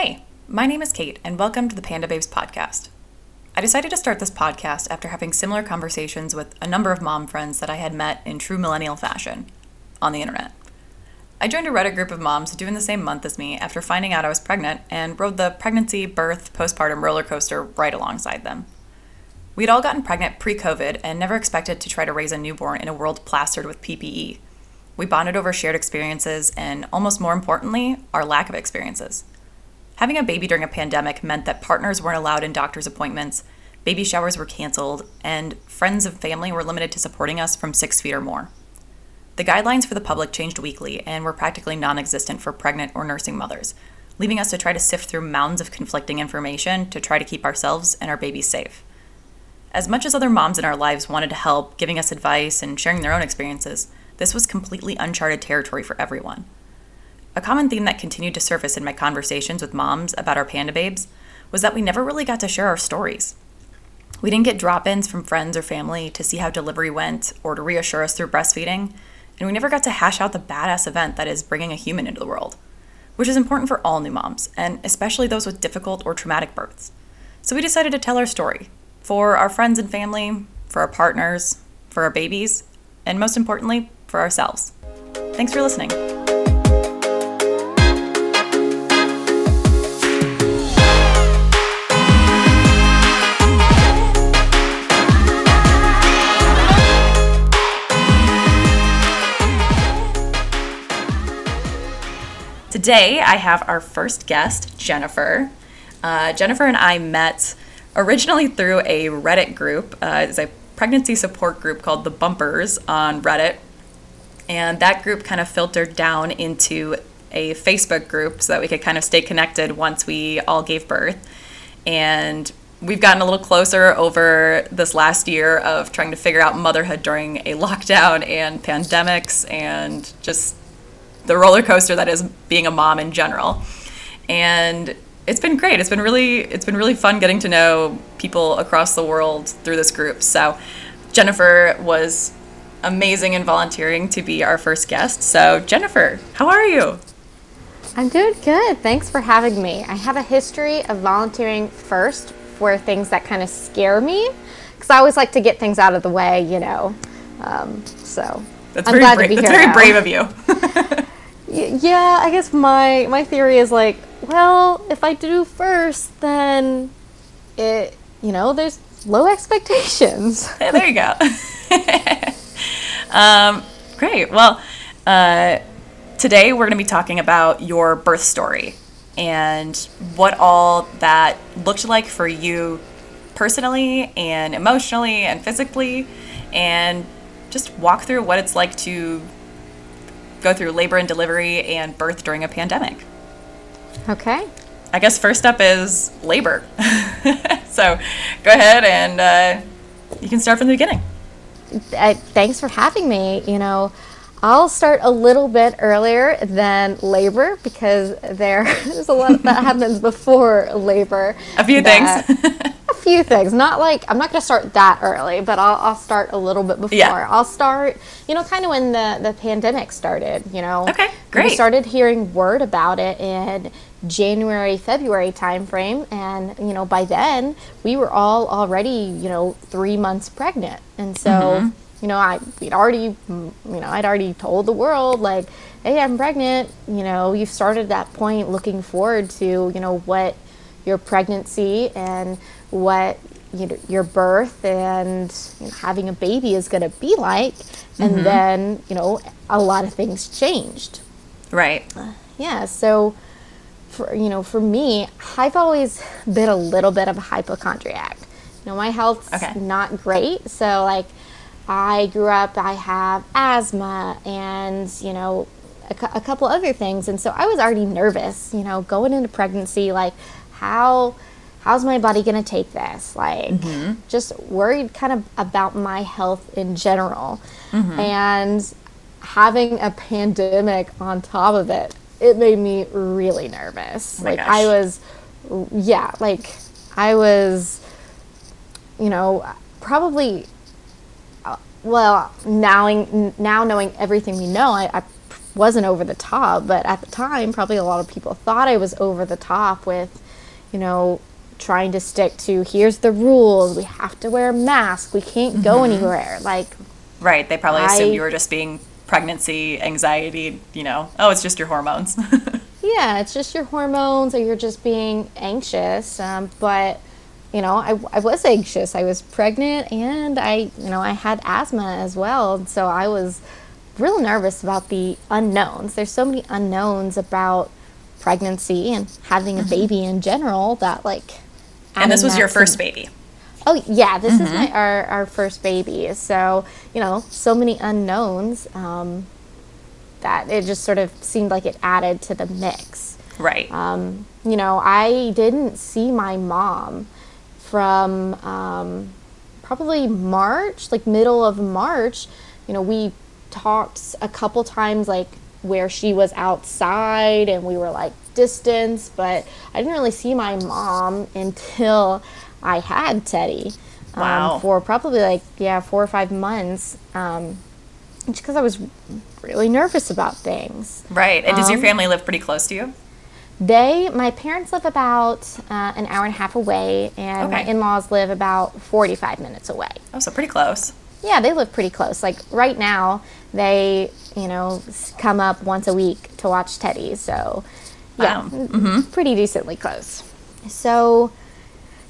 Hey, my name is Kate, and welcome to the Pande-Babes podcast. I decided to start this podcast after having similar conversations with a number of mom friends that I had met in true millennial fashion on the internet. I joined a Reddit group of moms doing the same month as me after finding out I was pregnant and rode the pregnancy, birth, postpartum roller coaster right alongside them. We'd all gotten pregnant pre COVID and never expected to try to raise a newborn in a world plastered with PPE. We bonded over shared experiences and, almost more importantly, our lack of experiences. Having a baby during a pandemic meant that partners weren't allowed in doctor's appointments, baby showers were canceled, and friends and family were limited to supporting us from six feet or more. The guidelines for the public changed weekly and were practically non existent for pregnant or nursing mothers, leaving us to try to sift through mounds of conflicting information to try to keep ourselves and our babies safe. As much as other moms in our lives wanted to help, giving us advice and sharing their own experiences, this was completely uncharted territory for everyone. A common theme that continued to surface in my conversations with moms about our Pande-Babes was that we never really got to share our stories. We didn't get drop ins from friends or family to see how delivery went or to reassure us through breastfeeding, and we never got to hash out the badass event that is bringing a human into the world, which is important for all new moms, and especially those with difficult or traumatic births. So we decided to tell our story for our friends and family, for our partners, for our babies, and most importantly, for ourselves. Thanks for listening. Today, I have our first guest, Jennifer. Uh, Jennifer and I met originally through a Reddit group. Uh, it's a pregnancy support group called The Bumpers on Reddit. And that group kind of filtered down into a Facebook group so that we could kind of stay connected once we all gave birth. And we've gotten a little closer over this last year of trying to figure out motherhood during a lockdown and pandemics and just the roller coaster that is being a mom in general. And it's been great. It's been really it's been really fun getting to know people across the world through this group. So Jennifer was amazing in volunteering to be our first guest. So Jennifer, how are you? I'm doing good. Thanks for having me. I have a history of volunteering first for things that kind of scare me because I always like to get things out of the way, you know. Um, so that's I'm very, bra- that's very brave of you. yeah, I guess my my theory is like, well, if I do first, then it, you know, there's low expectations. There you go. um, great. Well, uh, today we're going to be talking about your birth story and what all that looked like for you personally and emotionally and physically, and just walk through what it's like to go through labor and delivery and birth during a pandemic. Okay. I guess first up is labor. so go ahead and uh, you can start from the beginning. Uh, thanks for having me. You know, I'll start a little bit earlier than labor because there is a lot that happens before labor. A few things. A few things. Not like I'm not going to start that early, but I'll, I'll start a little bit before. Yeah. I'll start, you know, kind of when the the pandemic started. You know, okay, great. We started hearing word about it in January, February timeframe, and you know, by then we were all already, you know, three months pregnant, and so. Mm-hmm. You know, I we'd already, you know, I'd already told the world like, "Hey, I'm pregnant." You know, you've started that point looking forward to, you know, what your pregnancy and what you know, your birth and you know, having a baby is going to be like. And mm-hmm. then, you know, a lot of things changed. Right. Uh, yeah. So, for, you know, for me, I've always been a little bit of a hypochondriac. You know, my health's okay. not great. So, like, I grew up, I have asthma and, you know, a, cu- a couple other things. And so I was already nervous, you know, going into pregnancy, like, how how's my body going to take this? Like, mm-hmm. just worried kind of about my health in general. Mm-hmm. And having a pandemic on top of it, it made me really nervous. Oh like, gosh. I was, yeah, like, I was, you know, probably, well, now, now knowing everything we know, I, I wasn't over the top, but at the time, probably a lot of people thought I was over the top with, you know, trying to stick to here's the rules. We have to wear a mask. We can't mm-hmm. go anywhere. Like, right. They probably I, assumed you were just being pregnancy anxiety. You know, oh, it's just your hormones. yeah, it's just your hormones, or you're just being anxious. Um, but you know, I, I was anxious. I was pregnant, and I, you know, I had asthma as well. So I was real nervous about the unknowns. There's so many unknowns about pregnancy and having a mm-hmm. baby in general that like and this was your first baby oh yeah this mm-hmm. is my mm-hmm. our, our first baby so you know so many unknowns um, that it just sort of seemed like it added to the mix right um, you know i didn't see my mom from um, probably march like middle of march you know we talked a couple times like where she was outside and we were like distance, but I didn't really see my mom until I had Teddy. Um, wow. For probably like, yeah, four or five months. Um, just because I was really nervous about things. Right. And does your um, family live pretty close to you? They, my parents live about uh, an hour and a half away, and okay. my in laws live about 45 minutes away. Oh, so pretty close. Yeah, they live pretty close. Like right now, they, you know, come up once a week to watch Teddy. So yeah, mm-hmm. pretty decently close. So,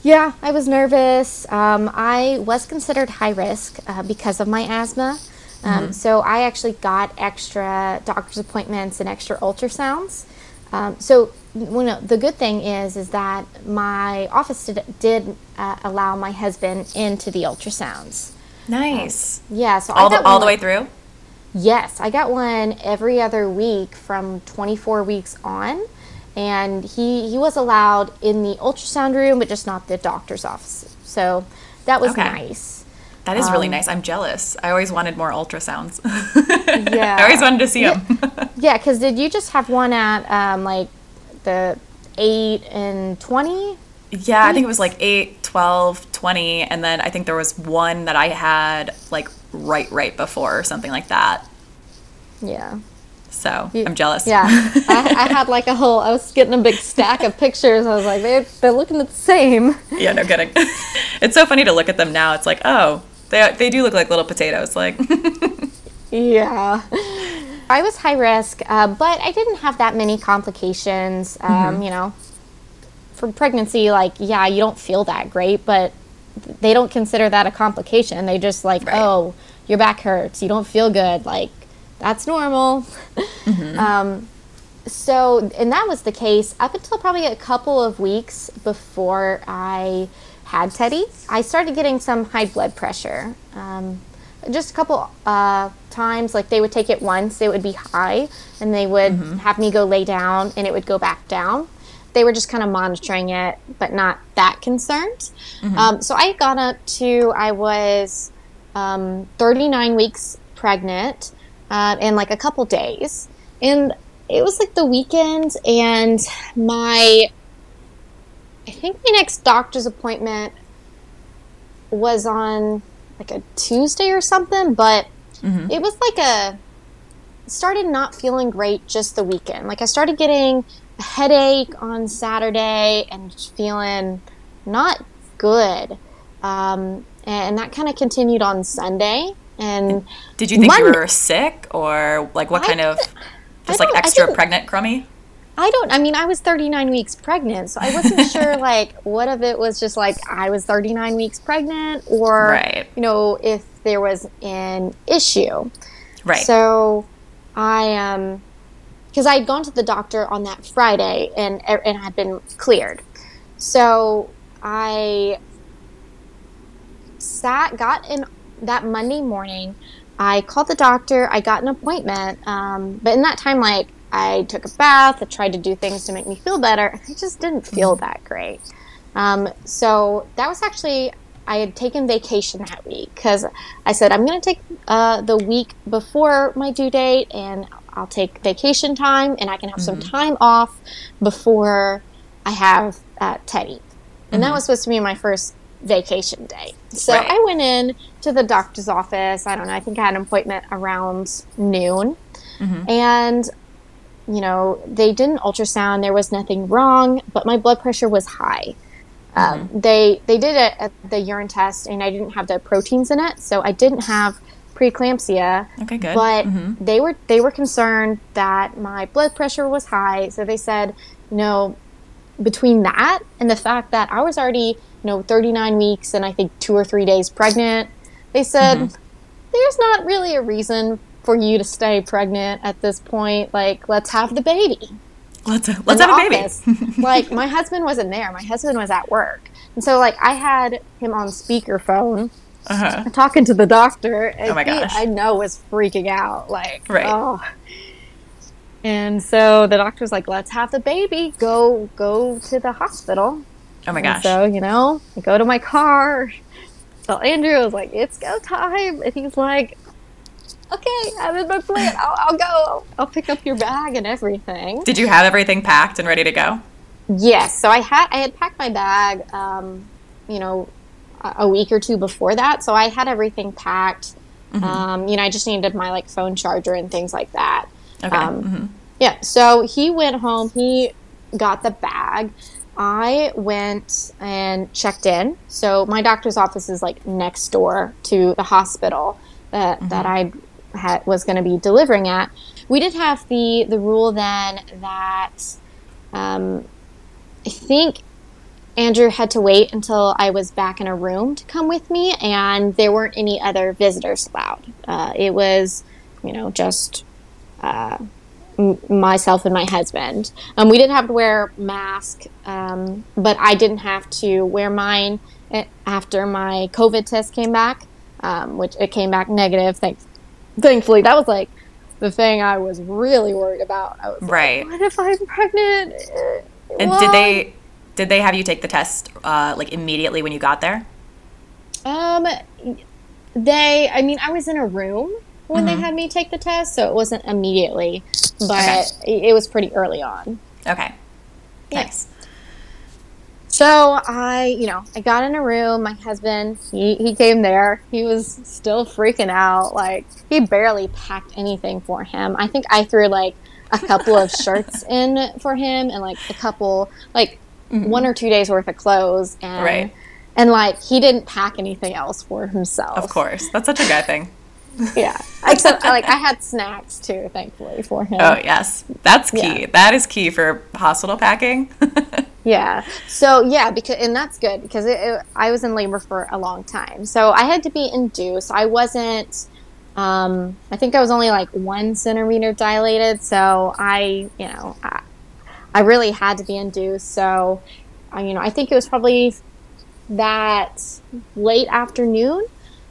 yeah, I was nervous. Um, I was considered high risk uh, because of my asthma. Um, mm-hmm. So I actually got extra doctor's appointments and extra ultrasounds. Um, so you know, the good thing is is that my office did, did uh, allow my husband into the ultrasounds. Nice. Um, yeah. So all the all the way through. Yes, I got one every other week from 24 weeks on and he he was allowed in the ultrasound room, but just not the doctor's office. So that was okay. nice. That is really um, nice. I'm jealous. I always wanted more ultrasounds. yeah, I always wanted to see them. yeah, because did you just have one at um, like the eight and twenty? Yeah, I think it was like 8, 12, 20, and then I think there was one that I had like right right before or something like that. Yeah. So you, I'm jealous. Yeah, I, I, had like a whole. I was getting a big stack of pictures. I was like, they're they're looking the same. Yeah, no kidding. it's so funny to look at them now. It's like, oh, they they do look like little potatoes. Like. yeah. I was high risk, uh, but I didn't have that many complications. Um, mm-hmm. You know, for pregnancy, like yeah, you don't feel that great, but they don't consider that a complication. They just like, right. oh, your back hurts, you don't feel good, like that's normal. Mm-hmm. Um, so, and that was the case up until probably a couple of weeks before I had Teddy. I started getting some high blood pressure. Um, just a couple uh, times, like they would take it once, it would be high, and they would mm-hmm. have me go lay down, and it would go back down. They were just kind of monitoring it, but not that concerned. Mm-hmm. Um, so I got up to, I was um, 39 weeks pregnant uh, in like a couple days. And it was like the weekend, and my, I think my next doctor's appointment was on like a Tuesday or something, but mm-hmm. it was like a, started not feeling great just the weekend. Like I started getting a headache on Saturday and feeling not good. Um, and that kind of continued on Sunday. And did you think Monday, you were sick or like what I kind of just like extra pregnant crummy? I don't. I mean, I was 39 weeks pregnant, so I wasn't sure like what if it was just like I was 39 weeks pregnant, or right. you know if there was an issue. Right. So I um because I had gone to the doctor on that Friday and and had been cleared. So I sat got in that Monday morning, I called the doctor. I got an appointment, um, but in that time, like I took a bath. I tried to do things to make me feel better. I just didn't feel mm-hmm. that great. Um, so that was actually I had taken vacation that week because I said I'm going to take uh, the week before my due date and I'll take vacation time and I can have mm-hmm. some time off before I have uh, Teddy. And mm-hmm. that was supposed to be my first vacation day. So right. I went in to the doctor's office. I don't know. I think I had an appointment around noon. Mm-hmm. And, you know, they did an ultrasound. There was nothing wrong, but my blood pressure was high. Um, mm-hmm. they they did it the urine test, and I didn't have the proteins in it, so I didn't have preeclampsia. Okay, good. But mm-hmm. they were they were concerned that my blood pressure was high, so they said, you know, between that and the fact that I was already, you know, 39 weeks and I think two or three days pregnant, they said mm-hmm. there's not really a reason for you to stay pregnant at this point. Like, let's have the baby. Let's let's have a baby. like my husband wasn't there. My husband was at work, and so like I had him on speakerphone uh-huh. talking to the doctor. And oh my gosh. He, I know was freaking out. Like, right. oh. And so the doctor's like, let's have the baby. Go, go to the hospital. Oh my gosh. And so, you know, I go to my car. So Andrew was like, it's go time. And he's like, okay, I'm in my plan. I'll, I'll go. I'll pick up your bag and everything. Did you have everything packed and ready to go? Yes. So I had, I had packed my bag, um, you know, a week or two before that. So I had everything packed. Mm-hmm. Um, you know, I just needed my like phone charger and things like that. Okay. Um, mm-hmm. Yeah. So he went home. He got the bag. I went and checked in. So my doctor's office is like next door to the hospital that mm-hmm. that I had, was going to be delivering at. We did have the the rule then that um, I think Andrew had to wait until I was back in a room to come with me, and there weren't any other visitors allowed. Uh, it was, you know, just uh, myself and my husband. Um, we did have to wear mask, um, but I didn't have to wear mine eh, after my COVID test came back, um, which it came back negative. Thanks, thankfully, that was like the thing I was really worried about. I was right. Like, what if I'm pregnant? And what? did they did they have you take the test uh, like immediately when you got there? Um, they. I mean, I was in a room when mm-hmm. they had me take the test, so it wasn't immediately, but okay. it was pretty early on. Okay. Nice. So I, you know, I got in a room. My husband, he, he came there. He was still freaking out. Like he barely packed anything for him. I think I threw like a couple of shirts in for him and like a couple like mm-hmm. one or two days worth of clothes and right. and like he didn't pack anything else for himself. Of course. That's such a guy thing. yeah. Except like I had snacks too, thankfully for him. Oh yes. That's key. Yeah. That is key for hospital packing. yeah. So yeah, because and that's good because it, it, I was in labor for a long time. So I had to be induced. I wasn't um, I think I was only like one centimeter dilated, so I, you know, I, I really had to be induced. So, uh, you know, I think it was probably that late afternoon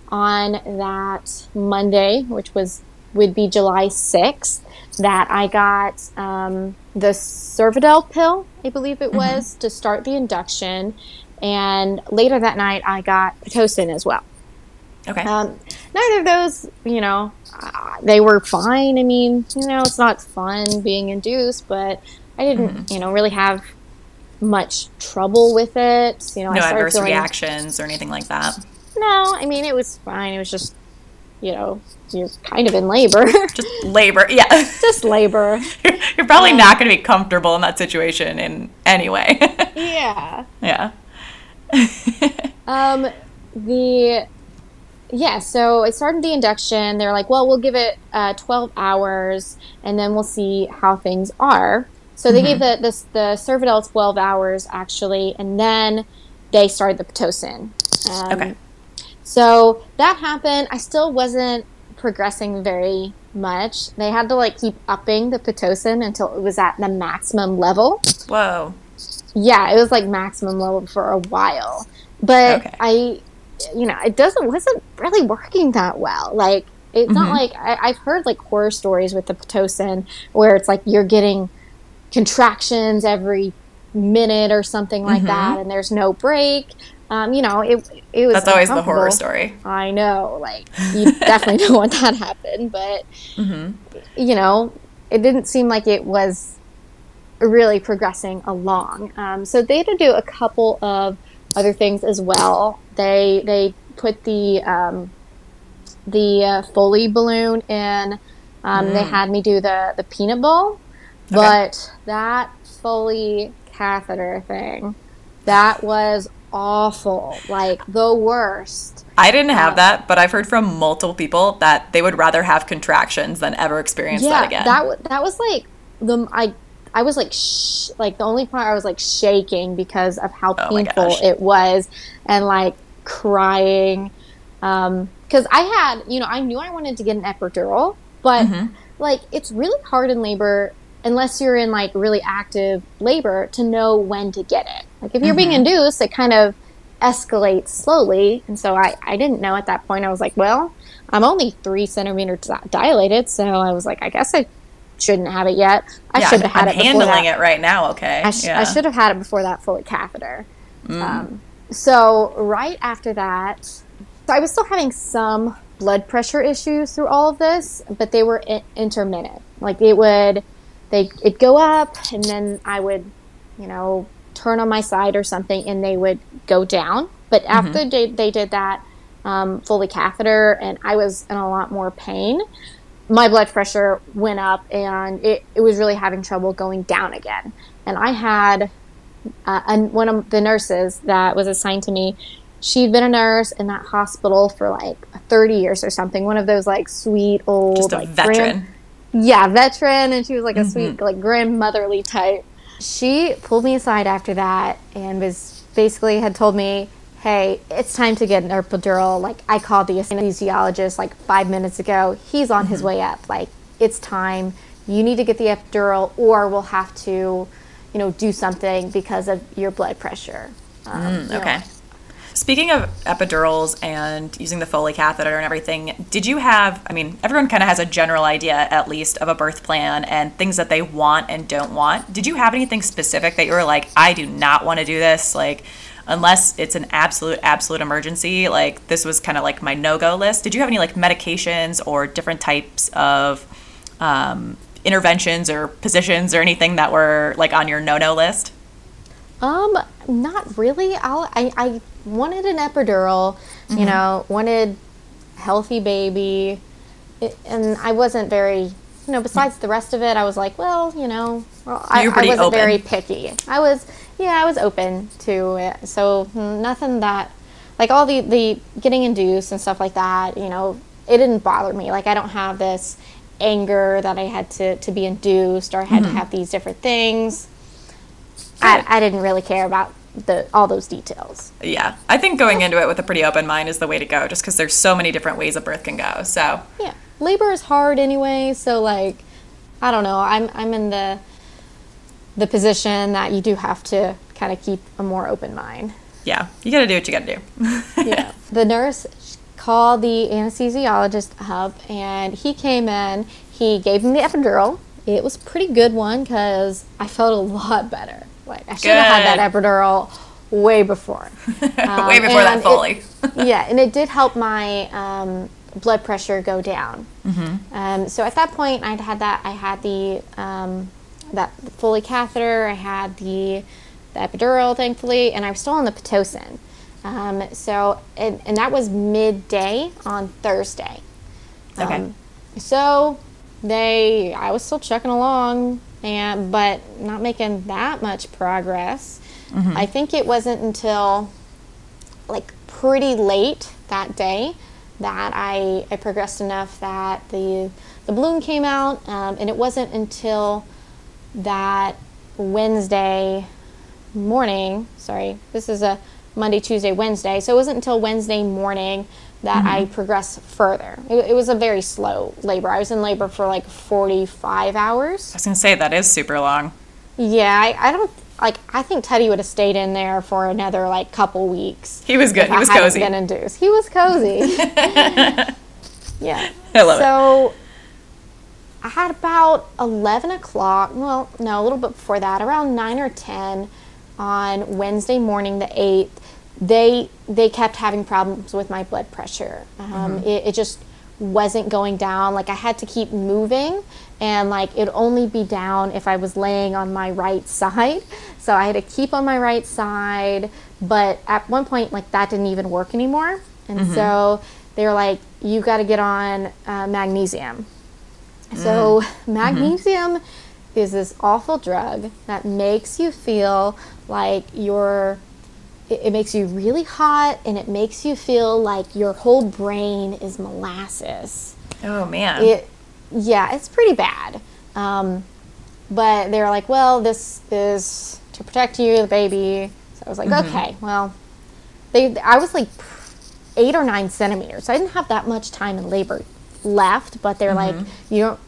on that Monday, which was would be July 6th, that I got um, the Cervidil pill, I believe it mm-hmm. was, mm-hmm. to start the induction. And later that night, I got Pitocin as well. Okay. Um, neither of those, you know, uh, they were fine. I mean, you know, it's not fun being induced, but I didn't, mm-hmm. you know, really have much trouble with it. You know, no adverse feeling, reactions or anything like that. No, I mean it was fine. It was just, you know, you're kind of in labor. just labor, yeah. just labor. you're probably um, not going to be comfortable in that situation in any way. yeah. Yeah. um, the yeah, so I started the induction. They're like, well, we'll give it uh, 12 hours and then we'll see how things are. So they mm-hmm. gave the, the, the Cervidil 12 hours actually, and then they started the Pitocin. Um, okay. So that happened. I still wasn't progressing very much. They had to like keep upping the Pitocin until it was at the maximum level. Whoa. Yeah, it was like maximum level for a while. But okay. I, you know, it doesn't wasn't really working that well. Like it's mm-hmm. not like I, have heard like horror stories with the Pitocin where it's like you're getting contractions every minute or something like mm-hmm. that, and there's no break. Um, you know, it it was. That's always the horror story. I know, like you definitely don't want that to happen, but mm-hmm. you know, it didn't seem like it was really progressing along. Um, so they had to do a couple of other things as well. They they put the um, the uh, Foley balloon in Um, mm. They had me do the the peanut ball, okay. but that Foley catheter thing, that was awful, like the worst. I didn't have uh, that, but I've heard from multiple people that they would rather have contractions than ever experience yeah, that again. That that was like the I I was like sh- like the only part I was like shaking because of how oh painful it was and like crying um because I had you know I knew I wanted to get an epidural but mm-hmm. like it's really hard in labor unless you're in like really active labor to know when to get it like if you're mm-hmm. being induced it kind of escalates slowly and so I I didn't know at that point I was like well I'm only three centimeters dilated so I was like I guess I shouldn't have it yet. I yeah, should have had I'm it. handling it right now. Okay. I, sh- yeah. I, should have had it before that Foley catheter. Mm. Um, so right after that, so I was still having some blood pressure issues through all of this, but they were I- intermittent. Like it would, they it'd go up, and then I would, you know, turn on my side or something, and they would go down. But mm-hmm. after they, they did that um, Foley catheter, and I was in a lot more pain my blood pressure went up and it, it was really having trouble going down again. And I had uh, and one of the nurses that was assigned to me, she'd been a nurse in that hospital for like 30 years or something. One of those like sweet old like veteran. yeah, veteran, and she was like a mm-hmm. sweet like grandmotherly type. She pulled me aside after that and was basically had told me hey, it's time to get an epidural. Like, I called the anesthesiologist like five minutes ago. He's on mm-hmm. his way up. Like, it's time. You need to get the epidural, or we'll have to, you know, do something because of your blood pressure. Um, mm, okay. Know. Speaking of epidurals and using the Foley catheter and everything, did you have, I mean, everyone kind of has a general idea, at least, of a birth plan and things that they want and don't want. Did you have anything specific that you were like, I do not want to do this? Like, unless it's an absolute absolute emergency like this was kind of like my no-go list did you have any like medications or different types of um, interventions or positions or anything that were like on your no-no list um not really I'll, i i wanted an epidural mm-hmm. you know wanted healthy baby it, and i wasn't very you know besides the rest of it i was like well you know well, I, I wasn't open. very picky i was yeah, I was open to it. So hmm, nothing that, like all the the getting induced and stuff like that. You know, it didn't bother me. Like I don't have this anger that I had to to be induced or I had mm-hmm. to have these different things. I, I didn't really care about the all those details. Yeah, I think going into it with a pretty open mind is the way to go, just because there's so many different ways a birth can go. So yeah, labor is hard anyway. So like, I don't know. I'm I'm in the the position that you do have to kind of keep a more open mind. Yeah, you got to do what you got to do. yeah. The nurse called the anesthesiologist up and he came in. He gave him the epidural. It was a pretty good one because I felt a lot better. Like I should have had that epidural way before. Um, way before that Foley. yeah, and it did help my um, blood pressure go down. Mm-hmm. Um, so at that point, I'd had that. I had the um, that Foley catheter. I had the, the epidural, thankfully, and I was still on the pitocin. Um, so, and, and that was midday on Thursday. Okay. Um, so they, I was still chugging along, and but not making that much progress. Mm-hmm. I think it wasn't until like pretty late that day that I, I progressed enough that the the balloon came out, um, and it wasn't until that Wednesday morning, sorry, this is a Monday, Tuesday, Wednesday. So it wasn't until Wednesday morning that mm-hmm. I progress further. It, it, was a very slow labor. I was in labor for like 45 hours. I was going to say, that is super long. Yeah, I, I, don't. Like I think Teddy would have stayed in there for another like couple weeks. He was good. He was cozy. Been induced. He was cozy. yeah. I love so, it. So I had about 11 o'clock, well, no, a little bit before that, around 9 or 10 on Wednesday morning, the 8th. They, they kept having problems with my blood pressure. Um, mm-hmm. it, it just wasn't going down. Like I had to keep moving and like it'd only be down if I was laying on my right side. So I had to keep on my right side. But at one point, like that didn't even work anymore. And mm-hmm. so they were like, you got to get on uh, magnesium. So, mm. magnesium mm-hmm. is this awful drug that makes you feel like you're it, it makes you really hot and it makes you feel like your whole brain is molasses. Oh man. It yeah, it's pretty bad. Um, but they were like, well, this is to protect you, the baby. So I was like, mm-hmm. okay, well, they I was like eight or nine centimeters. So I didn't have that much time in labor left, but they're mm-hmm. like, you don't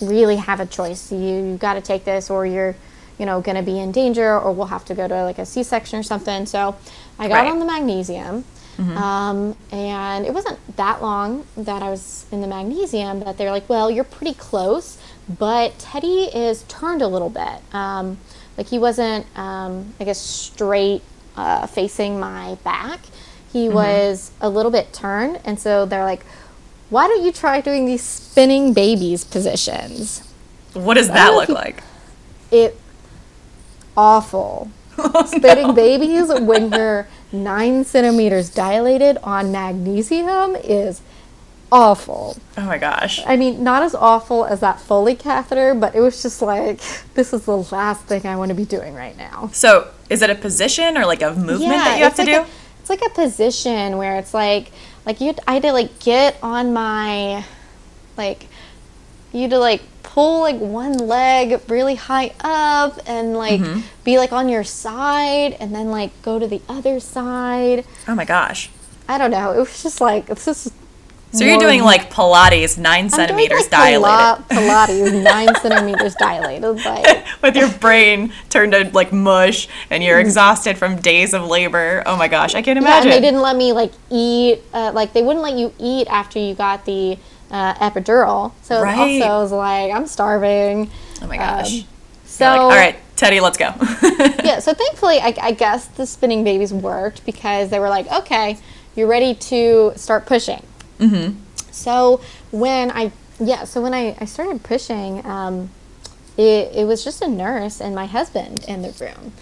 really have a choice. You you got to take this, or you're you know, going to be in danger or we'll have to go to like a C section or something. So I got right. on the magnesium. Mm-hmm. Um, and it wasn't that long that I was in the magnesium that they're like, well, you're pretty close, but Teddy is turned a little bit. Um, like he wasn't, um, I guess, straight uh, facing my back. He mm-hmm. was a little bit turned. And so they're like, why don't you try doing these spinning babies positions? What does that look like? It awful. Oh, Spinning no. babies when you're nine centimeters dilated on magnesium is awful. Oh my gosh. I mean, not as awful as that Foley catheter, but it was just like, this is the last thing I want to be doing right now. So, is it a position or like a movement yeah, that you have to like do? A, it's like a position where it's like, like you, I had to like get on my, like, you to like pull like one leg really high up and like mm-hmm. be like on your side and then like go to the other side. Oh my gosh. I don't know. It was just like this is so you're doing like Pilates nine I'm centimeters doing, like, dilated. Pilates nine centimeters dilated, like with your brain turned to like mush and you're mm. exhausted from days of labor. Oh my gosh, I can't imagine. Yeah, and they didn't let me like eat. Uh, like they wouldn't let you eat after you got the uh, epidural. So right. also I was like, I'm starving. Oh my gosh. Um, so like, all right, Teddy, let's go. yeah. So thankfully, I, I guess the spinning babies worked because they were like, okay, you're ready to start pushing. Mm-hmm. So when I yeah, so when I, I started pushing, um, it, it was just a nurse and my husband in the room.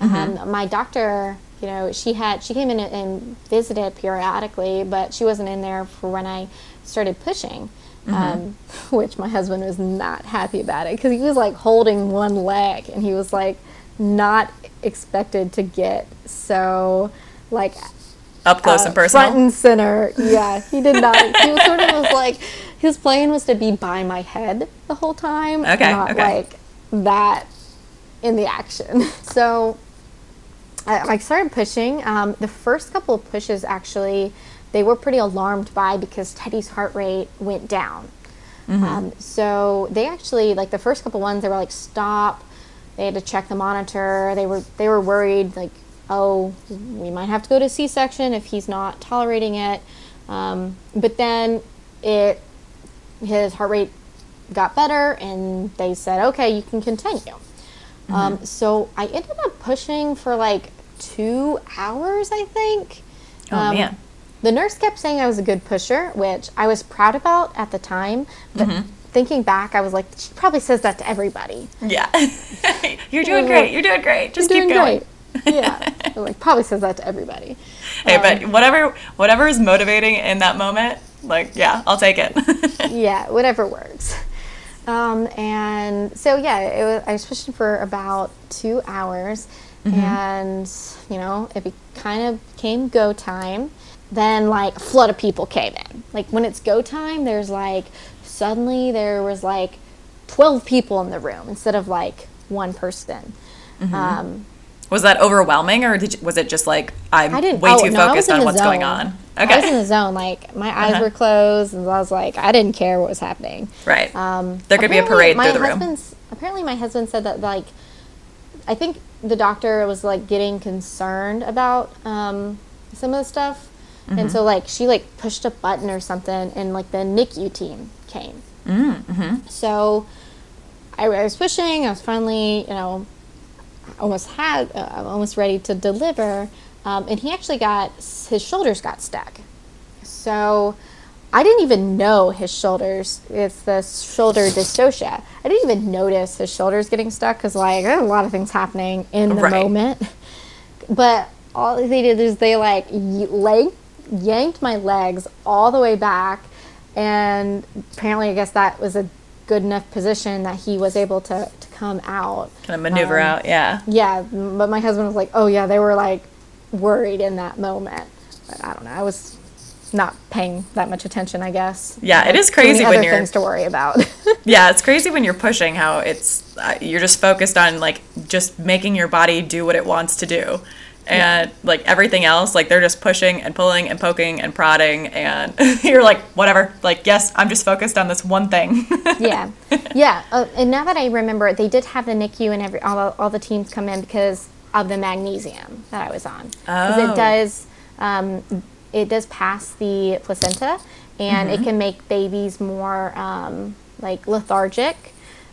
Mm-hmm. Um, my doctor, you know, she had she came in and visited periodically, but she wasn't in there for when I started pushing. Mm-hmm. Um, which my husband was not happy about it because he was like holding one leg and he was like not expected to get so like up close uh, and personal front and center yeah he did not he was sort of was like his plan was to be by my head the whole time okay not okay. like that in the action so I, I started pushing um, the first couple of pushes actually they were pretty alarmed by because Teddy's heart rate went down. Mm-hmm. Um, so they actually like the first couple ones they were like stop. They had to check the monitor. They were they were worried like oh we might have to go to C section if he's not tolerating it. Um, but then it his heart rate got better and they said okay you can continue. Mm-hmm. Um, so I ended up pushing for like two hours I think. Oh um, man the nurse kept saying I was a good pusher, which I was proud about at the time. But mm-hmm. thinking back, I was like, she probably says that to everybody. Yeah. You're doing great. You're doing great. Just keep going. Great. yeah. like probably says that to everybody. Hey, um, but whatever whatever is motivating in that moment, like yeah, I'll take it. yeah, whatever works. Um, and so yeah, it was, I was pushing for about two hours, mm-hmm. and you know, it be, kind of came go time then like a flood of people came in. Like when it's go time, there's like suddenly there was like 12 people in the room instead of like one person. Mm-hmm. Um, was that overwhelming, or you, was it just like I'm I didn't, way oh, too no, focused on what's zone. going on? Okay, I was in the zone. Like my eyes uh-huh. were closed, and I was like, I didn't care what was happening. Right. Um, there could be a parade through the room. Apparently, my husband said that like, I think the doctor was like getting concerned about um, some of the stuff Mm-hmm. And so like she like pushed a button or something, and like the NICU team came. Mm-hmm. So I, I, was pushing. I was finally, you know, almost had, uh, almost ready to deliver. Um, and he actually got his shoulders got stuck. So I didn't even know his shoulders. It's the shoulder dystocia. I didn't even notice his shoulders getting stuck because like there a lot of things happening in the right. moment. But all they did is they like leg yanked my legs all the way back and apparently i guess that was a good enough position that he was able to, to come out. Kind of maneuver um, out, yeah. Yeah, but my husband was like, oh yeah, they were like worried in that moment. But I don't know. I was not paying that much attention, I guess. Yeah, like, it is crazy when you're things to worry about. yeah, it's crazy when you're pushing how it's uh, you're just focused on like just making your body do what it wants to do. And yeah. like everything else, like they're just pushing and pulling and poking and prodding, and you're like, whatever. Like, yes, I'm just focused on this one thing. yeah, yeah. Uh, and now that I remember, they did have the NICU and every all, all the teams come in because of the magnesium that I was on. Because oh. it does um, it does pass the placenta, and mm-hmm. it can make babies more um, like lethargic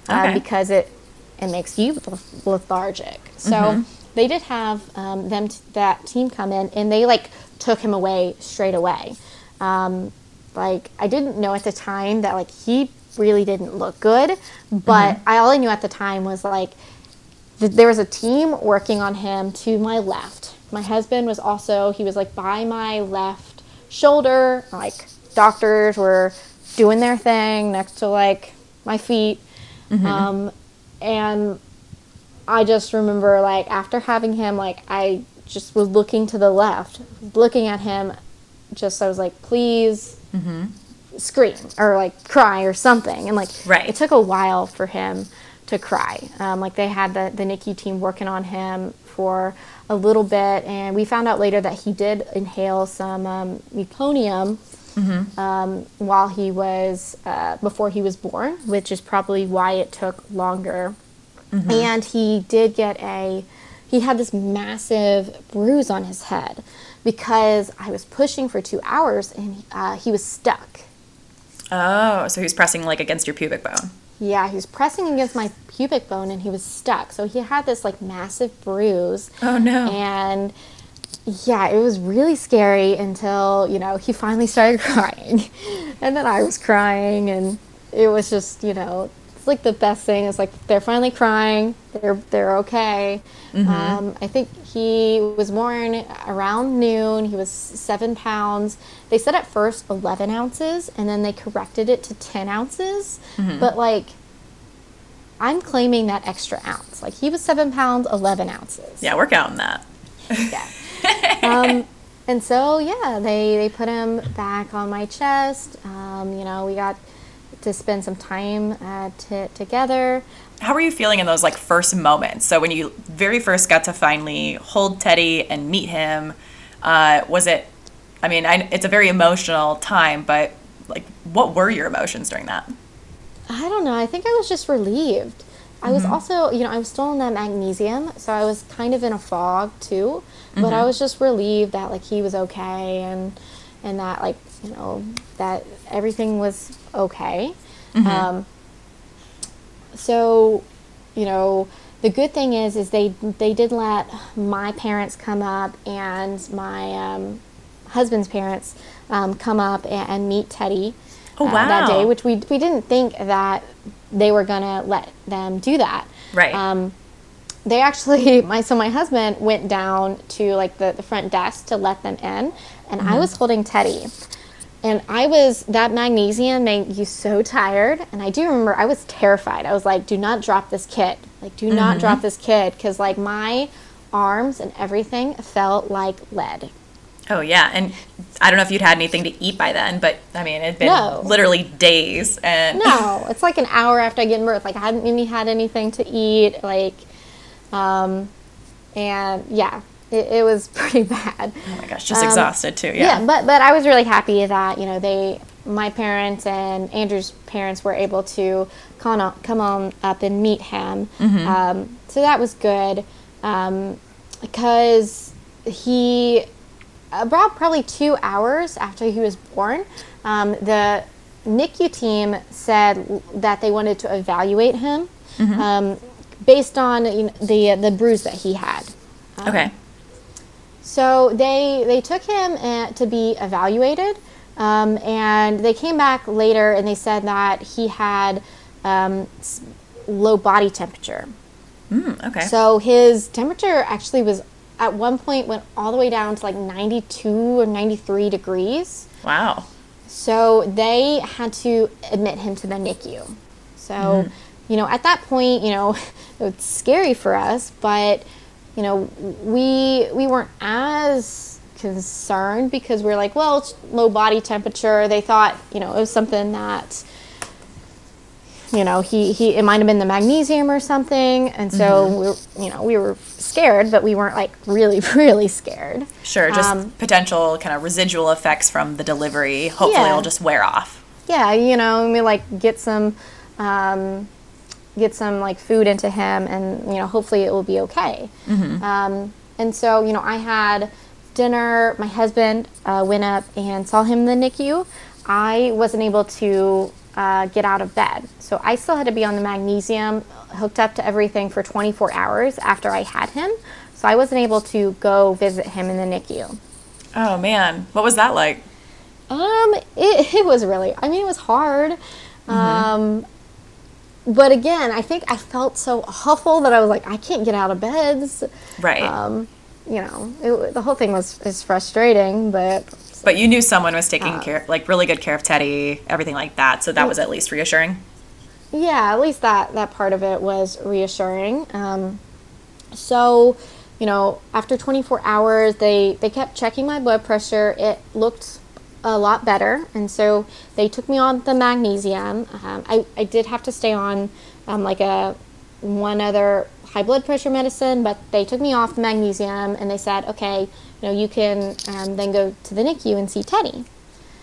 uh, okay. because it it makes you lethargic. So mm-hmm. They did have um, them t- that team come in, and they like took him away straight away. Um, like I didn't know at the time that like he really didn't look good, but mm-hmm. I all I knew at the time was like th- there was a team working on him to my left my husband was also he was like by my left shoulder like doctors were doing their thing next to like my feet mm-hmm. um, and i just remember like after having him like i just was looking to the left looking at him just i was like please mm-hmm. scream or like cry or something and like right. it took a while for him to cry um, like they had the, the nicu team working on him for a little bit, and we found out later that he did inhale some um, meconium mm-hmm. um, while he was uh, before he was born, which is probably why it took longer. Mm-hmm. And he did get a he had this massive bruise on his head because I was pushing for two hours and uh, he was stuck. Oh, so he was pressing like against your pubic bone. Yeah, he was pressing against my pubic bone and he was stuck. So he had this like massive bruise. Oh no. And yeah, it was really scary until, you know, he finally started crying. and then I was crying and it was just, you know, like the best thing is like they're finally crying. They're they're okay. Mm-hmm. Um, I think he was born around noon. He was seven pounds. They said at first eleven ounces, and then they corrected it to ten ounces. Mm-hmm. But like, I'm claiming that extra ounce. Like he was seven pounds, eleven ounces. Yeah, we're counting that. yeah. um, and so yeah, they they put him back on my chest. Um, you know, we got to spend some time uh, t- together. How were you feeling in those like first moments? So when you very first got to finally hold Teddy and meet him, uh, was it? I mean, I, it's a very emotional time, but like, what were your emotions during that? I don't know. I think I was just relieved. I was mm-hmm. also, you know, I was still in that magnesium, so I was kind of in a fog too. But mm-hmm. I was just relieved that like he was okay and and that like you know that everything was okay. Mm-hmm. Um, so, you know, the good thing is, is they they did let my parents come up and my um, husband's parents um, come up and, and, meet Teddy oh, wow. uh, that day, which we we didn't think that they were gonna let them do that. Right. Um, they actually my so my husband went down to like the, the front desk to let them in and mm-hmm. I was holding Teddy and I was, that magnesium made you so tired. And I do remember I was terrified. I was like, do not drop this kid. Like, do mm-hmm. not drop this kid. Because, like, my arms and everything felt like lead. Oh, yeah. And I don't know if you'd had anything to eat by then, but I mean, it'd been no. literally days. And no, it's like an hour after I get birth. Like, I hadn't even had anything to eat. Like, um, and yeah, it, it was pretty bad. Oh my gosh, just um, exhausted too. Yeah. Yeah, but but I was really happy that you know they my parents and Andrew's parents were able to come on, come on up and meet him. Mm-hmm. Um, so that was good um, because he about probably two hours after he was born, um, the NICU team said that they wanted to evaluate him mm-hmm. Um, based on you know, the the bruise that he had. okay. So they they took him uh, to be evaluated, um, and they came back later and they said that he had um, low body temperature. Mm, okay. So his temperature actually was at one point went all the way down to like 92 or 93 degrees. Wow. So they had to admit him to the NICU. So, mm-hmm. you know, at that point, you know, it's scary for us, but you know, we we weren't as concerned because we are like, well, it's low body temperature. They thought, you know, it was something that you know, he, he it might have been the magnesium or something, and so mm-hmm. we were, you know we were scared, but we weren't like really really scared. Sure, just um, potential kind of residual effects from the delivery. Hopefully, yeah. it'll just wear off. Yeah, you know, we like get some. Um, get some like food into him and you know hopefully it will be okay mm-hmm. um, and so you know i had dinner my husband uh, went up and saw him in the nicu i wasn't able to uh, get out of bed. So I still had to be on the magnesium, hooked up to everything for 24 hours after I had him. So I wasn't able to go visit him in the NICU. Oh man, what was that like? Um, it, it was really, I mean, it was hard. Mm-hmm. Um, but again, I think I felt so awful that I was like, I can't get out of beds. Right. Um, you know, it, the whole thing was is frustrating, but but you knew someone was taking uh, care, like really good care of Teddy, everything like that. So that was at least reassuring. Yeah, at least that that part of it was reassuring. Um, so, you know, after 24 hours, they they kept checking my blood pressure. It looked a lot better, and so they took me on the magnesium. Um, I I did have to stay on um, like a one other high blood pressure medicine, but they took me off the magnesium and they said, okay, you know, you can um, then go to the NICU and see Teddy.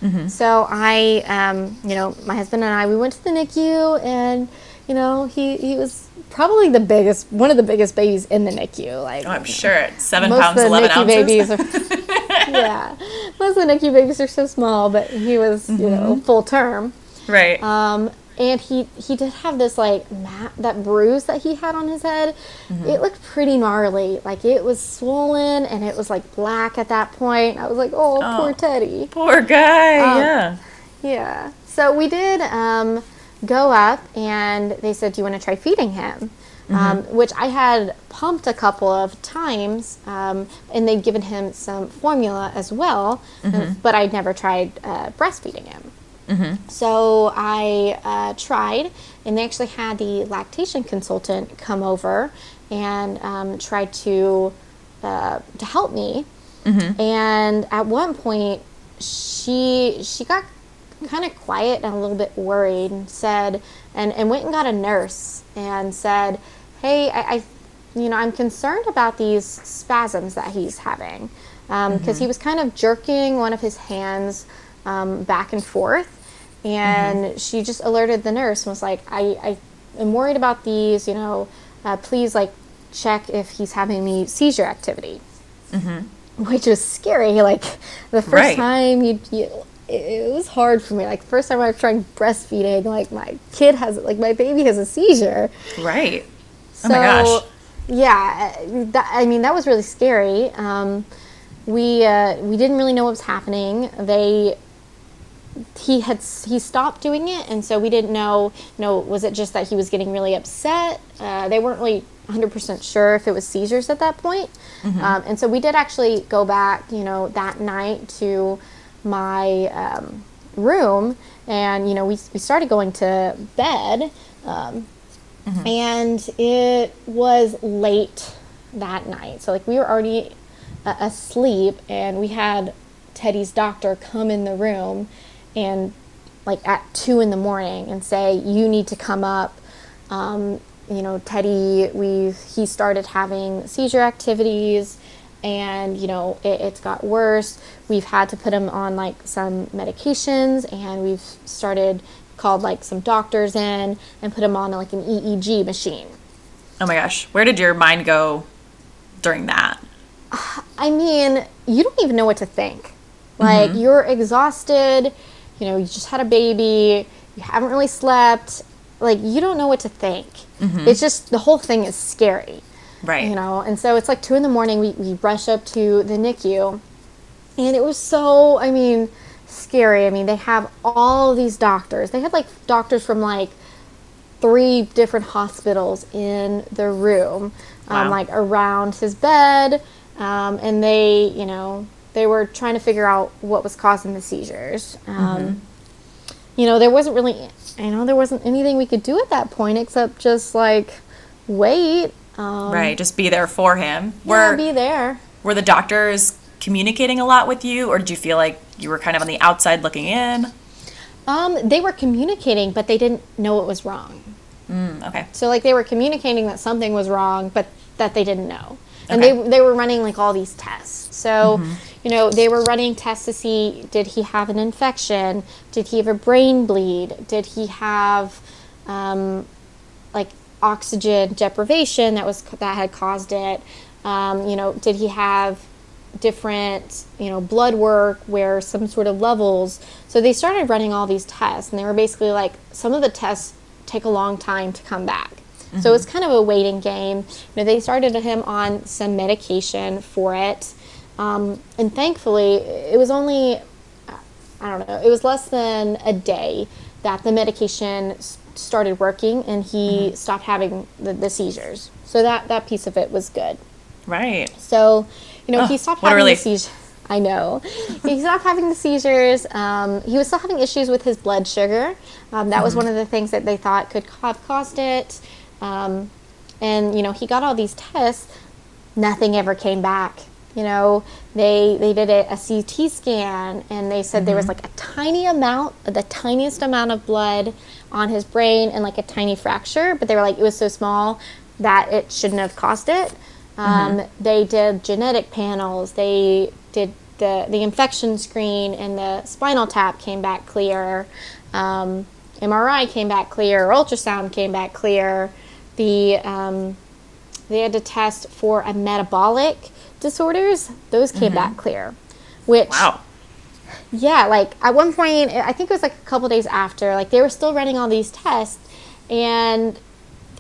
Mm-hmm. So I, um, you know, my husband and I, we went to the NICU and, you know, he, he was probably the biggest, one of the biggest babies in the NICU. Like, oh, I'm sure, seven pounds, eleven NICU ounces. Yeah, most of the NICU babies are so small, but he was, mm-hmm. you know, mm-hmm. full term. Right. Um, and he he did have this like mat, that bruise that he had on his head mm-hmm. it looked pretty gnarly like it was swollen and it was like black at that point i was like oh, oh poor teddy poor guy um, yeah yeah so we did um, go up and they said do you want to try feeding him mm-hmm. um, which i had pumped a couple of times um, and they'd given him some formula as well mm-hmm. but i'd never tried uh, breastfeeding him Mm-hmm. So I uh, tried, and they actually had the lactation consultant come over and um, tried to uh, to help me. Mm-hmm. And at one point, she she got kind of quiet and a little bit worried, and said, and and went and got a nurse and said, "Hey, I, I you know, I'm concerned about these spasms that he's having." because um, mm-hmm. he was kind of jerking one of his hands um, back and forth. And mm-hmm. she just alerted the nurse and was like, I, I am worried about these, you know, uh, please like check if he's having any seizure activity. Mm-hmm. Which was scary. Like the first right. time you, you it was hard for me. Like first time I was trying breastfeeding, like my kid has like my baby has a seizure. Right. So, oh my gosh. Yeah, that, I mean that was really scary. Um, we uh, we didn't really know what was happening. They he had he stopped doing it, and so we didn't know. You know, was it just that he was getting really upset? Uh, they weren't really 100% sure if it was seizures at that point. Mm-hmm. Um, and so we did actually go back. You know, that night to my um, room, and you know, we we started going to bed. Um, mm-hmm. And it was late that night. So, like, we were already uh, asleep, and we had Teddy's doctor come in the room and like at two in the morning and say you need to come up um, you know teddy we he started having seizure activities and you know it, it's got worse we've had to put him on like some medications and we've started called like some doctors in and put him on like an eeg machine oh my gosh where did your mind go during that i mean you don't even know what to think like mm-hmm. you're exhausted you know, you just had a baby, you haven't really slept, like you don't know what to think. Mm-hmm. It's just the whole thing is scary. Right. You know, and so it's like two in the morning, we, we rush up to the NICU, and it was so, I mean, scary. I mean, they have all these doctors. They had like doctors from like three different hospitals in the room, um, wow. um, like around his bed. Um, and they, you know, they were trying to figure out what was causing the seizures. Um, mm-hmm. you know, there wasn't really, you know, there wasn't anything we could do at that point except just like wait. Um, right, just be there for him. Yeah, were, be there. Were the doctors communicating a lot with you, or did you feel like you were kind of on the outside looking in? Um, they were communicating, but they didn't know it was wrong. Mm, okay. So like they were communicating that something was wrong, but that they didn't know. And okay. they they were running like all these tests. So, mm-hmm. you know, they were running tests to see did he have an infection? Did he have a brain bleed? Did he have um, oxygen deprivation that was that had caused it? Um, you know, did he have different, you know, blood work where some sort of levels. So they started running all these tests, and they were basically like some of the tests take a long time to come back. Mm-hmm. So it's kind of a waiting game. You know, they started him on some medication for it, um, and thankfully, it was only I don't know, it was less than a day that the medication started working, and he mm-hmm. stopped having the, the seizures. So that that piece of it was good. Right. So you know, oh, he stopped having the seizures. I know. he stopped having the seizures. Um, he was still having issues with his blood sugar. Um, that mm-hmm. was one of the things that they thought could have caused it. Um, and you know, he got all these tests. Nothing ever came back. You know, they they did a, a CT scan and they said mm-hmm. there was mm-hmm. like a tiny amount, the tiniest amount of blood on his brain and like a tiny fracture. But they were like, it was so small that it shouldn't have caused it. Um, mm-hmm. They did genetic panels. They did the the infection screen, and the spinal tap came back clear. Um, MRI came back clear. Ultrasound came back clear. The um, they had to test for a metabolic disorders. Those came mm-hmm. back clear. Which wow. Yeah, like at one point, I think it was like a couple days after, like they were still running all these tests, and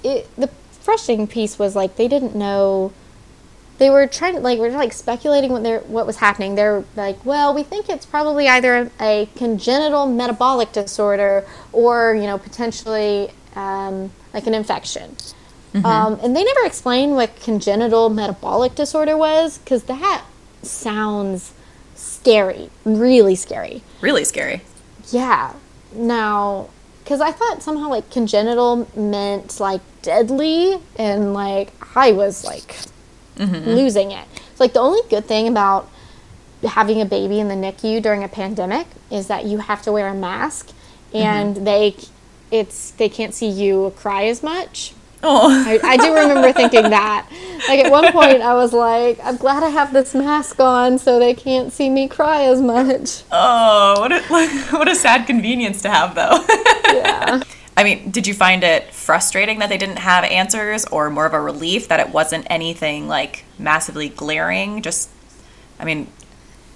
it, the frustrating piece was like they didn't know they were trying to like we're like speculating what they what was happening. They're like, well, we think it's probably either a, congenital metabolic disorder or you know potentially um, like an infection. Mm-hmm. Um, and they never explained what congenital metabolic disorder was because that sounds scary, really scary. Really scary. Yeah. Now, because I thought somehow like congenital meant like deadly, and like I was like mm-hmm. losing it. It's like the only good thing about having a baby in the NICU during a pandemic is that you have to wear a mask and mm-hmm. they it's they can't see you cry as much. Oh. I, I, do remember thinking that. Like at one point, I was like, "I'm glad I have this mask on, so they can't see me cry as much." Oh, what a like, what a sad convenience to have, though. yeah. I mean, did you find it frustrating that they didn't have answers or more of a relief that it wasn't anything like massively glaring? Just, I mean,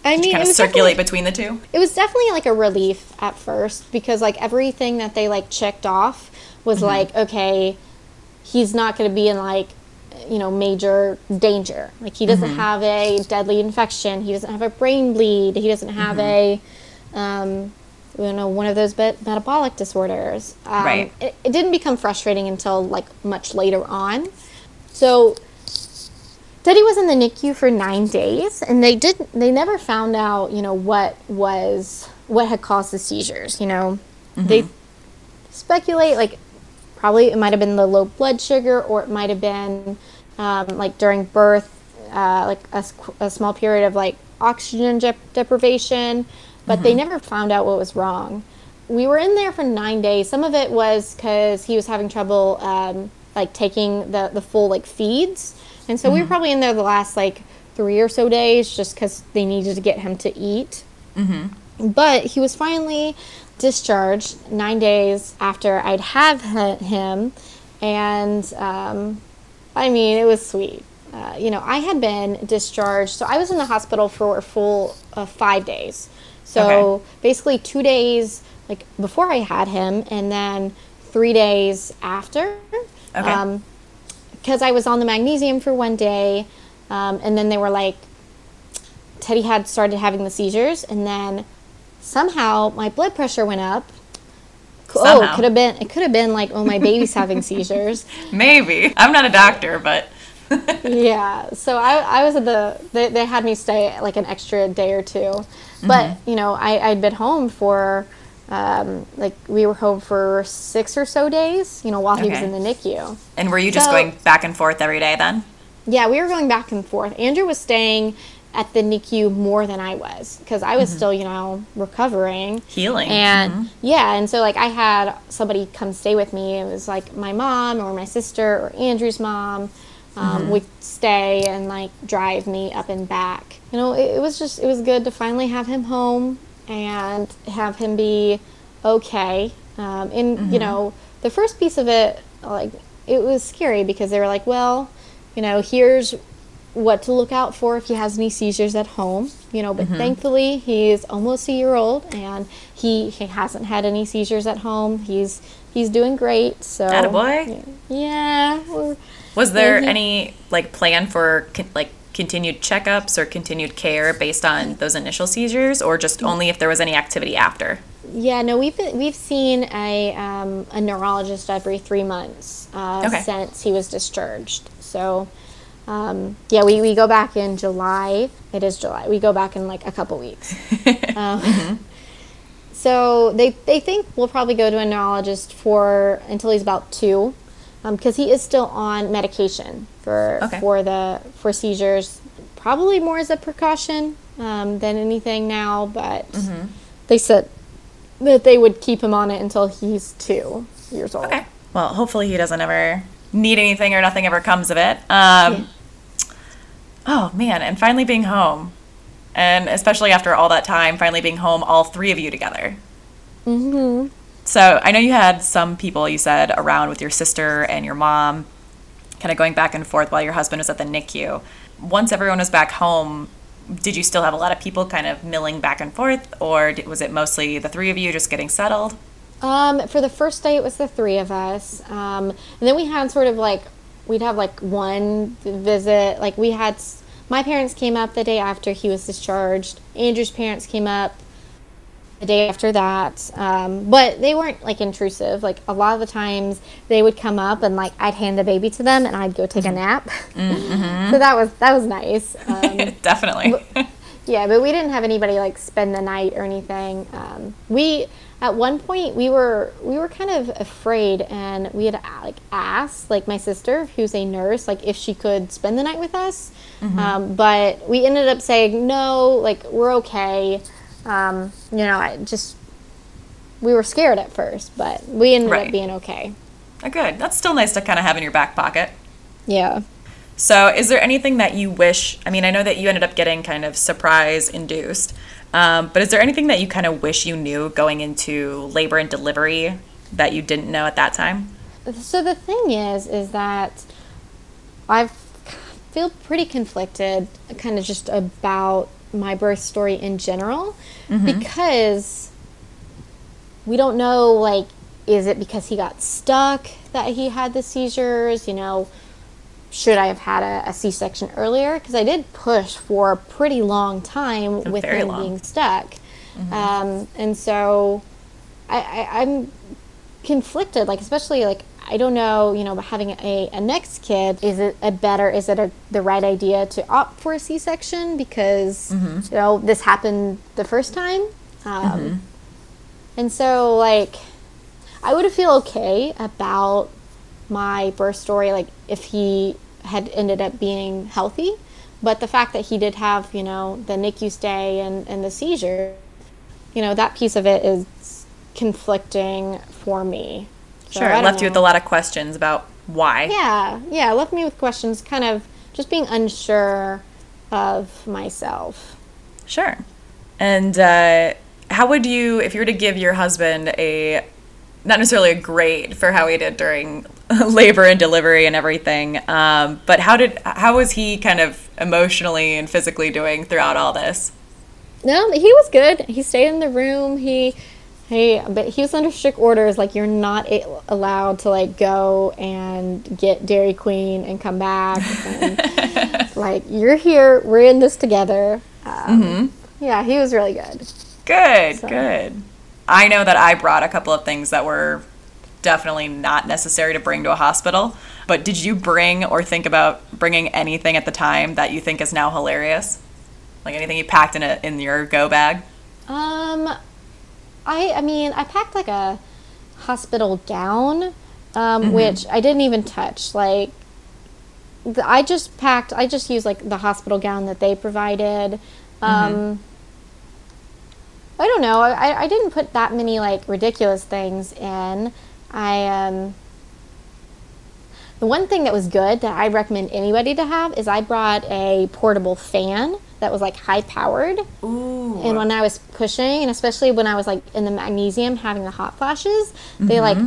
I mean, kind of circulate between the two? It was definitely like a relief at first because like everything that they like checked off was mm-hmm. like, okay, he's not going to be in like, you know, major danger. Like he doesn't mm-hmm. have a deadly infection. He doesn't have a brain bleed. He doesn't have mm-hmm. a, um, you know one of those metabolic disorders. Um, right. It, it, didn't become frustrating until like much later on. So Teddy was in the NICU for nine days, and they did they never found out you know what was what had caused the seizures. You know, mm-hmm. they speculate like probably it might have been the low blood sugar, or it might have been um, like during birth, uh, like a, a, small period of like oxygen deprivation but mm-hmm. they never found out what was wrong. We were in there for nine days. Some of it was because he was having trouble, um, like taking the the full like feeds, and so mm-hmm. we were mm-hmm. probably in there the last like three or so days just because they needed to get him to eat. Mm-hmm. But he was finally discharged nine days after I'd have him, and um, I mean it was sweet. Uh, you know, I had been discharged, so I was in the hospital for a full uh, five days. So okay. basically, two days like before I had him, and then three days after. Okay. Because um, I was on the magnesium for one day, um, and then they were like, Teddy had started having the seizures, and then somehow my blood pressure went up. Oh, somehow. Oh, could have been. It could have been like, oh, my baby's having seizures. Maybe I'm not a doctor, but. yeah, so I, I was at the they, they had me stay like an extra day or two, but mm-hmm. you know, I, I'd been home for um, like we were home for six or so days, you know, while he was in the NICU. And were you just so, going back and forth every day then? Yeah, we were going back and forth. Andrew was staying at the NICU more than I was because I was mm-hmm. still, you know, recovering, healing, and mm-hmm. yeah, and so like I had somebody come stay with me. It was like my mom or my sister or Andrew's mom. Um, mm-hmm. would stay and like drive me up and back. You know, it, it was just it was good to finally have him home and have him be okay. Um, and mm-hmm. you know, the first piece of it, like it was scary because they were like, well, you know, here's what to look out for if he has any seizures at home. You know, but mm-hmm. thankfully he's almost a year old and he, he hasn't had any seizures at home. He's he's doing great. So, boy. Yeah. Was there he, any like plan for like continued checkups or continued care based on those initial seizures, or just only if there was any activity after? Yeah, no, we've been, we've seen a um, a neurologist every three months uh, okay. since he was discharged. So, um, yeah, we, we go back in July. It is July. We go back in like a couple weeks. um, mm-hmm. So they they think we'll probably go to a neurologist for until he's about two because um, he is still on medication for okay. for the for seizures. Probably more as a precaution um, than anything now, but mm-hmm. they said that they would keep him on it until he's two years old. Okay. Well, hopefully he doesn't ever need anything or nothing ever comes of it. Um, yeah. Oh man, and finally being home, and especially after all that time, finally being home, all three of you together. Mm-hmm. So I know you had some people you said around with your sister and your mom, kind of going back and forth while your husband was at the NICU. Once everyone was back home, did you still have a lot of people kind of milling back and forth, or was it mostly the three of you just getting settled? Um, for the first day, it was the three of us, um, and then we had sort of like we'd have like one visit. Like we had my parents came up the day after he was discharged. Andrew's parents came up the day after that. Um, but they weren't like intrusive. Like a lot of the times they would come up and like I'd hand the baby to them and I'd go take a mm-hmm. nap. Mm-hmm. so that was that was nice. Um, Definitely. But, yeah, but we didn't have anybody like spend the night or anything. Um, we at one point we were we were kind of afraid and we had like asked like my sister who's a nurse like if she could spend the night with us. Mm-hmm. Um, but we ended up saying no, like we're okay um, you know, I just we were scared at first, but we ended right. up being okay. Oh, good. That's still nice to kind of have in your back pocket. Yeah. So, is there anything that you wish? I mean, I know that you ended up getting kind of surprise induced, um, but is there anything that you kind of wish you knew going into labor and delivery that you didn't know at that time? So the thing is, is that I feel pretty conflicted, kind of just about my birth story in general mm-hmm. because we don't know like is it because he got stuck that he had the seizures you know should i have had a a c-section earlier because i did push for a pretty long time with him long. being stuck mm-hmm. um, and so I, I i'm conflicted like especially like I don't know, you know, having a, a next kid, is it a better, is it a, the right idea to opt for a C section because, mm-hmm. you know, this happened the first time? Um, mm-hmm. And so, like, I would feel okay about my birth story, like, if he had ended up being healthy. But the fact that he did have, you know, the NICU stay and, and the seizure, you know, that piece of it is conflicting for me. So sure, it left know. you with a lot of questions about why. Yeah, yeah, left me with questions, kind of just being unsure of myself. Sure. And uh, how would you, if you were to give your husband a, not necessarily a grade for how he did during labor and delivery and everything, um, but how did, how was he kind of emotionally and physically doing throughout all this? No, he was good. He stayed in the room. He he but he was under strict orders. Like you're not allowed to like go and get Dairy Queen and come back. And, like you're here. We're in this together. Um, mm-hmm. Yeah, he was really good. Good, so. good. I know that I brought a couple of things that were definitely not necessary to bring to a hospital. But did you bring or think about bringing anything at the time that you think is now hilarious? Like anything you packed in a in your go bag? Um, I I mean I packed like a hospital gown, um, mm-hmm. which I didn't even touch. Like I just packed. I just used like the hospital gown that they provided. Um, mm-hmm. I don't know. I, I didn't put that many like ridiculous things in. I um. The one thing that was good that I recommend anybody to have is I brought a portable fan that was like high powered. Ooh. And when I was pushing, and especially when I was like in the magnesium having the hot flashes, mm-hmm. they like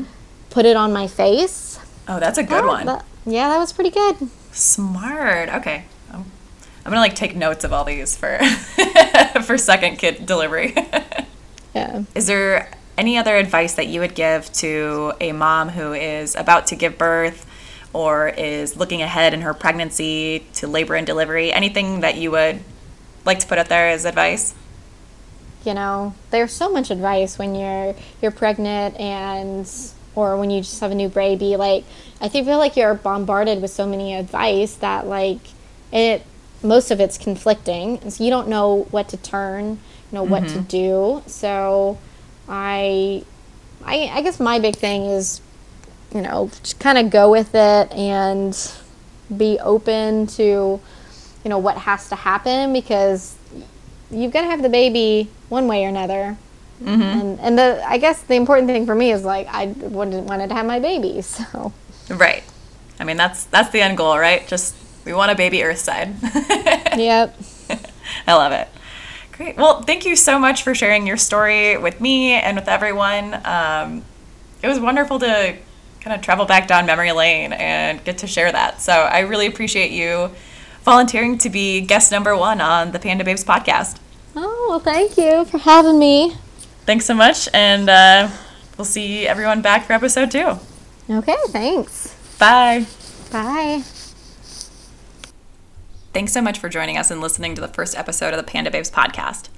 put it on my face. Oh, that's a good one. That, yeah, that was pretty good. Smart. Okay. I'm, I'm gonna like take notes of all these for for second kid delivery. yeah. Is there any other advice that you would give to a mom who is about to give birth or is looking ahead in her pregnancy to labor and delivery? Anything that you would like to put out there as advice? You know, there's so much advice when you're you're pregnant and or when you just have a new baby. Like I think feel like you're bombarded with so many advice that like it most of it's conflicting, and so you don't know what to turn, you know what mm-hmm. to do. So I, I I guess my big thing is, you know, just kind of go with it and be open to, you know, what has to happen because you've got to have the baby one way or another. Mm-hmm. And and the I guess the important thing for me is like I wouldn't wanted to have my baby, so right. I mean that's that's the end goal, right? Just we want a baby Earthside. yep. I love it. Great. Well, thank you so much for sharing your story with me and with everyone. Um, it was wonderful to kind of travel back down memory lane and get to share that. So I really appreciate you volunteering to be guest number one on the Pande-Babes podcast. Oh, well, thank you for having me. Thanks so much, and uh, we'll see everyone back for episode two. Okay, thanks. Bye. Bye. Thanks so much for joining us and listening to the first episode of the Pande-Babes podcast.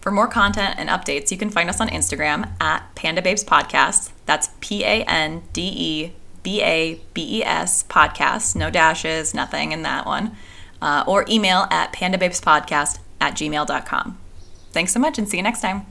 For more content and updates, you can find us on Instagram at Pande-Babes Podcast. That's P A N D E B A B E S Podcast. No dashes, nothing in that one. Uh, or email at pandebabespodcast at gmail.com. Thanks so much and see you next time.